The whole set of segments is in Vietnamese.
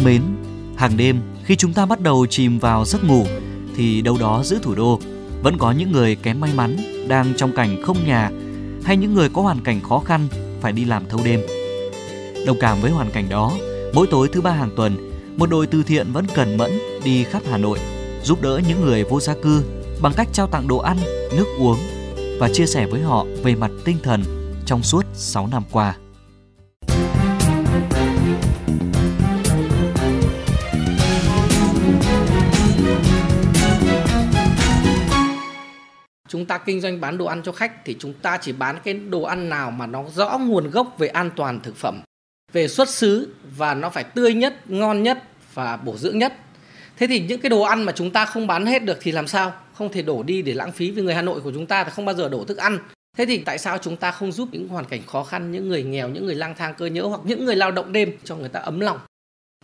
thân mến, hàng đêm khi chúng ta bắt đầu chìm vào giấc ngủ thì đâu đó giữa thủ đô vẫn có những người kém may mắn đang trong cảnh không nhà hay những người có hoàn cảnh khó khăn phải đi làm thâu đêm. Đồng cảm với hoàn cảnh đó, mỗi tối thứ ba hàng tuần, một đội từ thiện vẫn cần mẫn đi khắp Hà Nội giúp đỡ những người vô gia cư bằng cách trao tặng đồ ăn, nước uống và chia sẻ với họ về mặt tinh thần trong suốt 6 năm qua. Ta kinh doanh bán đồ ăn cho khách thì chúng ta chỉ bán cái đồ ăn nào mà nó rõ nguồn gốc về an toàn thực phẩm. Về xuất xứ và nó phải tươi nhất, ngon nhất và bổ dưỡng nhất. Thế thì những cái đồ ăn mà chúng ta không bán hết được thì làm sao? Không thể đổ đi để lãng phí vì người hà nội của chúng ta thì không bao giờ đổ thức ăn. Thế thì tại sao chúng ta không giúp những hoàn cảnh khó khăn, những người nghèo, những người lang thang cơ nhỡ hoặc những người lao động đêm cho người ta ấm lòng?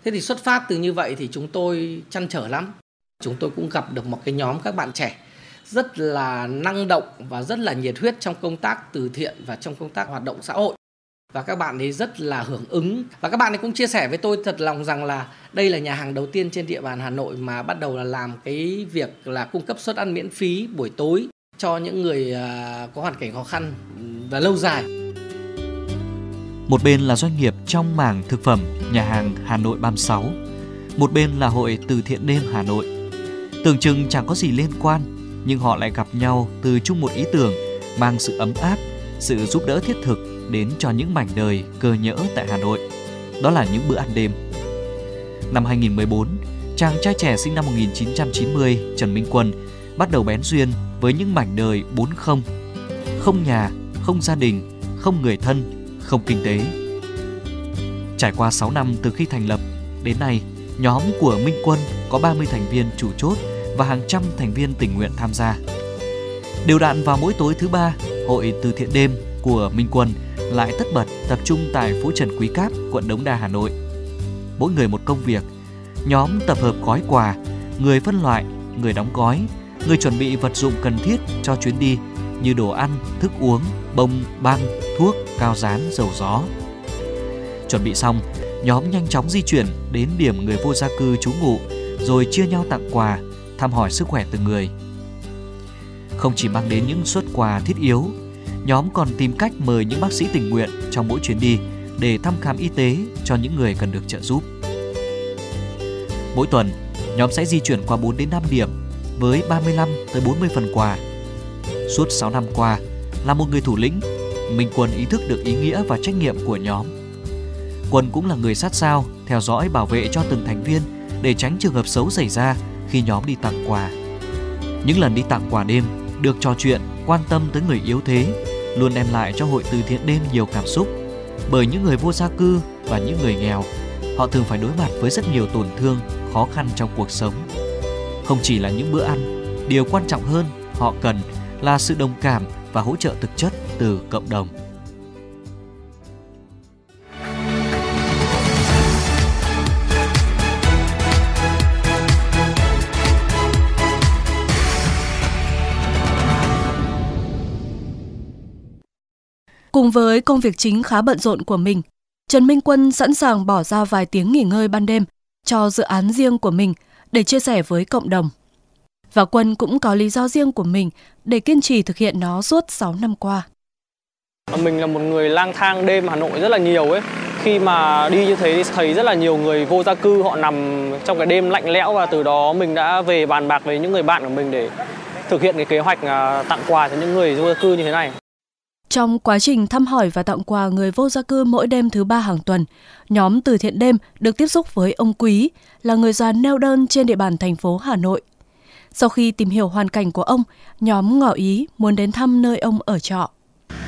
Thế thì xuất phát từ như vậy thì chúng tôi chăn trở lắm. Chúng tôi cũng gặp được một cái nhóm các bạn trẻ rất là năng động và rất là nhiệt huyết trong công tác từ thiện và trong công tác hoạt động xã hội và các bạn ấy rất là hưởng ứng và các bạn ấy cũng chia sẻ với tôi thật lòng rằng là đây là nhà hàng đầu tiên trên địa bàn Hà Nội mà bắt đầu là làm cái việc là cung cấp suất ăn miễn phí buổi tối cho những người à, có hoàn cảnh khó khăn và lâu dài. Một bên là doanh nghiệp trong mảng thực phẩm nhà hàng Hà Nội 36, một bên là hội từ thiện đêm Hà Nội. Tưởng chừng chẳng có gì liên quan, nhưng họ lại gặp nhau từ chung một ý tưởng mang sự ấm áp, sự giúp đỡ thiết thực đến cho những mảnh đời cơ nhỡ tại Hà Nội. Đó là những bữa ăn đêm. Năm 2014, chàng trai trẻ sinh năm 1990 Trần Minh Quân bắt đầu bén duyên với những mảnh đời bốn không. Không nhà, không gia đình, không người thân, không kinh tế. Trải qua 6 năm từ khi thành lập, đến nay, nhóm của Minh Quân có 30 thành viên chủ chốt và hàng trăm thành viên tình nguyện tham gia. Đều đặn vào mỗi tối thứ ba, hội từ thiện đêm của Minh Quân lại tất bật tập trung tại phố Trần Quý Cáp, quận Đống Đa, Hà Nội. Mỗi người một công việc, nhóm tập hợp gói quà, người phân loại, người đóng gói, người chuẩn bị vật dụng cần thiết cho chuyến đi như đồ ăn, thức uống, bông, băng, thuốc, cao dán, dầu gió. Chuẩn bị xong, nhóm nhanh chóng di chuyển đến điểm người vô gia cư trú ngụ rồi chia nhau tặng quà, thăm hỏi sức khỏe từng người. Không chỉ mang đến những suất quà thiết yếu, nhóm còn tìm cách mời những bác sĩ tình nguyện trong mỗi chuyến đi để thăm khám y tế cho những người cần được trợ giúp. Mỗi tuần, nhóm sẽ di chuyển qua 4 đến 5 điểm với 35 tới 40 phần quà. Suốt 6 năm qua, là một người thủ lĩnh, Minh Quân ý thức được ý nghĩa và trách nhiệm của nhóm. Quân cũng là người sát sao, theo dõi bảo vệ cho từng thành viên để tránh trường hợp xấu xảy ra khi nhóm đi tặng quà. Những lần đi tặng quà đêm, được trò chuyện, quan tâm tới người yếu thế, luôn đem lại cho hội từ thiện đêm nhiều cảm xúc. Bởi những người vô gia cư và những người nghèo, họ thường phải đối mặt với rất nhiều tổn thương, khó khăn trong cuộc sống. Không chỉ là những bữa ăn, điều quan trọng hơn họ cần là sự đồng cảm và hỗ trợ thực chất từ cộng đồng. Cùng với công việc chính khá bận rộn của mình, Trần Minh Quân sẵn sàng bỏ ra vài tiếng nghỉ ngơi ban đêm cho dự án riêng của mình để chia sẻ với cộng đồng. Và Quân cũng có lý do riêng của mình để kiên trì thực hiện nó suốt 6 năm qua. Mình là một người lang thang đêm Hà Nội rất là nhiều ấy. Khi mà đi như thế thì thấy rất là nhiều người vô gia cư họ nằm trong cái đêm lạnh lẽo và từ đó mình đã về bàn bạc với những người bạn của mình để thực hiện cái kế hoạch à, tặng quà cho những người vô gia cư như thế này. Trong quá trình thăm hỏi và tặng quà người vô gia cư mỗi đêm thứ ba hàng tuần, nhóm từ thiện đêm được tiếp xúc với ông Quý, là người già neo đơn trên địa bàn thành phố Hà Nội. Sau khi tìm hiểu hoàn cảnh của ông, nhóm ngỏ ý muốn đến thăm nơi ông ở trọ.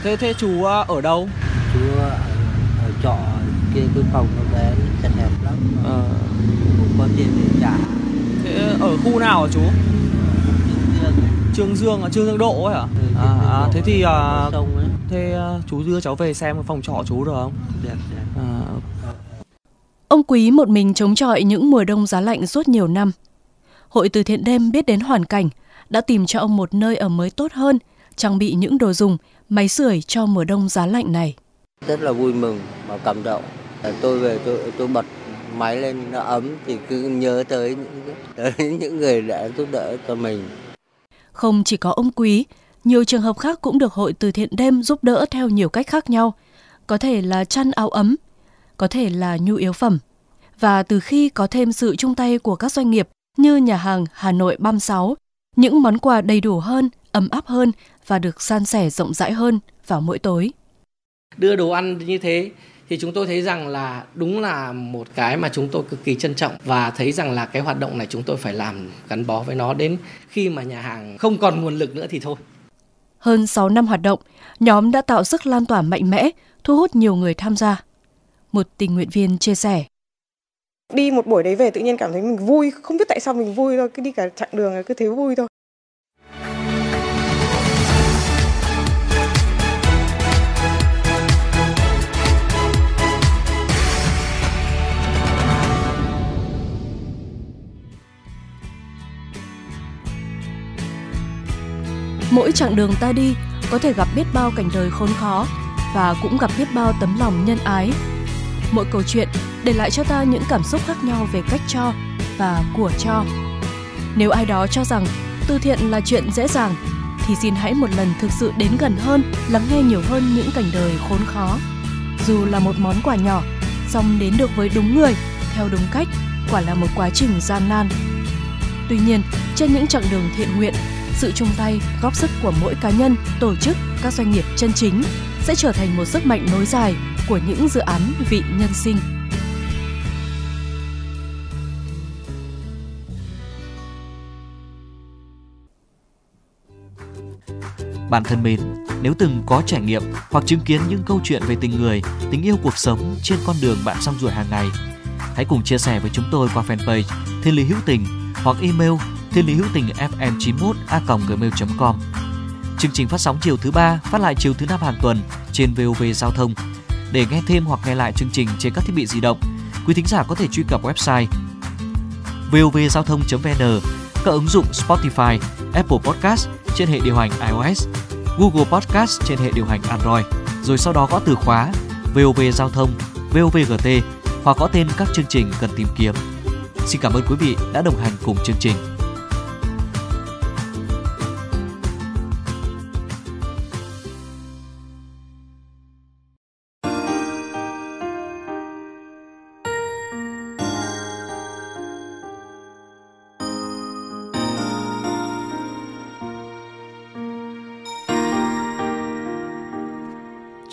Thế thế chú à, ở đâu? Chú ở, ở trọ kia cái phòng nó bé chật hẹp lắm. Ờ. Không có tiền để trả. Thế ở khu nào hả chú? Trương Dương à, Trương Dương Độ ấy hả? Ừ, à, à, thế thì à, thế à, chú đưa cháu về xem phòng trọ chú được không? Được, được. À. Ông Quý một mình chống chọi những mùa đông giá lạnh suốt nhiều năm. Hội từ thiện đêm biết đến hoàn cảnh, đã tìm cho ông một nơi ở mới tốt hơn, trang bị những đồ dùng, máy sưởi cho mùa đông giá lạnh này. Rất là vui mừng và cảm động. Tôi về tôi tôi bật máy lên nó ấm thì cứ nhớ tới những tới những người đã giúp đỡ cho mình. Không chỉ có ông Quý, nhiều trường hợp khác cũng được hội từ thiện đêm giúp đỡ theo nhiều cách khác nhau. Có thể là chăn áo ấm, có thể là nhu yếu phẩm. Và từ khi có thêm sự chung tay của các doanh nghiệp như nhà hàng Hà Nội 36, những món quà đầy đủ hơn, ấm áp hơn và được san sẻ rộng rãi hơn vào mỗi tối. Đưa đồ ăn như thế thì chúng tôi thấy rằng là đúng là một cái mà chúng tôi cực kỳ trân trọng và thấy rằng là cái hoạt động này chúng tôi phải làm gắn bó với nó đến khi mà nhà hàng không còn nguồn lực nữa thì thôi. Hơn 6 năm hoạt động, nhóm đã tạo sức lan tỏa mạnh mẽ, thu hút nhiều người tham gia. Một tình nguyện viên chia sẻ. Đi một buổi đấy về tự nhiên cảm thấy mình vui, không biết tại sao mình vui thôi, cứ đi cả chặng đường cứ thấy vui thôi. Mỗi chặng đường ta đi có thể gặp biết bao cảnh đời khốn khó và cũng gặp biết bao tấm lòng nhân ái. Mỗi câu chuyện để lại cho ta những cảm xúc khác nhau về cách cho và của cho. Nếu ai đó cho rằng từ thiện là chuyện dễ dàng thì xin hãy một lần thực sự đến gần hơn, lắng nghe nhiều hơn những cảnh đời khốn khó. Dù là một món quà nhỏ, song đến được với đúng người, theo đúng cách, quả là một quá trình gian nan. Tuy nhiên, trên những chặng đường thiện nguyện sự chung tay, góp sức của mỗi cá nhân, tổ chức, các doanh nghiệp chân chính sẽ trở thành một sức mạnh nối dài của những dự án vị nhân sinh. Bạn thân mến, nếu từng có trải nghiệm hoặc chứng kiến những câu chuyện về tình người, tình yêu cuộc sống trên con đường bạn song ruổi hàng ngày, hãy cùng chia sẻ với chúng tôi qua fanpage Thiên Lý Hữu Tình hoặc email thiên lý hữu tình fm 91 a gmail.com. Chương trình phát sóng chiều thứ ba, phát lại chiều thứ năm hàng tuần trên VOV Giao thông. Để nghe thêm hoặc nghe lại chương trình trên các thiết bị di động, quý thính giả có thể truy cập website vovgiao thông.vn, các ứng dụng Spotify, Apple Podcast trên hệ điều hành iOS, Google Podcast trên hệ điều hành Android, rồi sau đó gõ từ khóa VOV Giao thông, VOVGT hoặc có tên các chương trình cần tìm kiếm. Xin cảm ơn quý vị đã đồng hành cùng chương trình.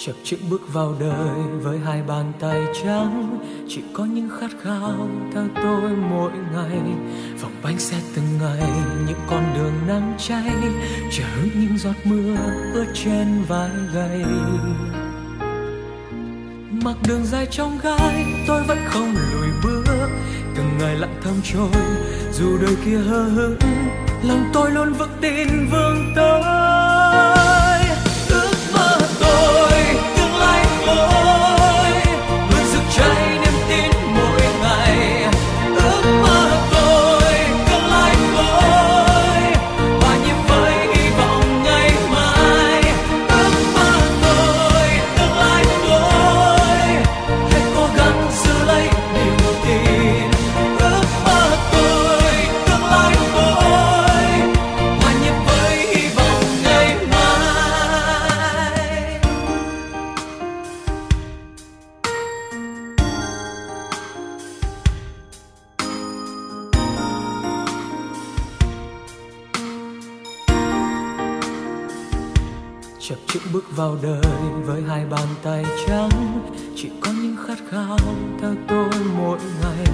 Chập chững bước vào đời với hai bàn tay trắng. Chỉ có những khát khao theo tôi mỗi ngày. Vòng bánh xe từng ngày những con đường nắng cháy. Chờ những giọt mưa ướt trên vai gầy. Mặc đường dài trong gai, tôi vẫn không lùi bước. Từng ngày lặng thầm trôi, dù đời kia hờ hững, lòng tôi luôn vững tin vương tới vào đời với hai bàn tay trắng. Chỉ có những khát khao theo tôi mỗi ngày.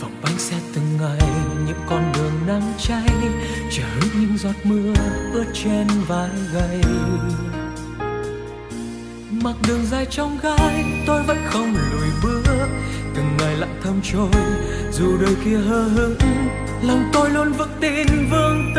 Vòng bánh xe từng ngày những con đường nắng cháy. Chờ những giọt mưa ướt trên vai gầy. Mặc đường dài trong gai, tôi vẫn không lùi bước. Từng ngày lặng thầm trôi, dù đời kia hờ hững, lòng tôi luôn vững tin vững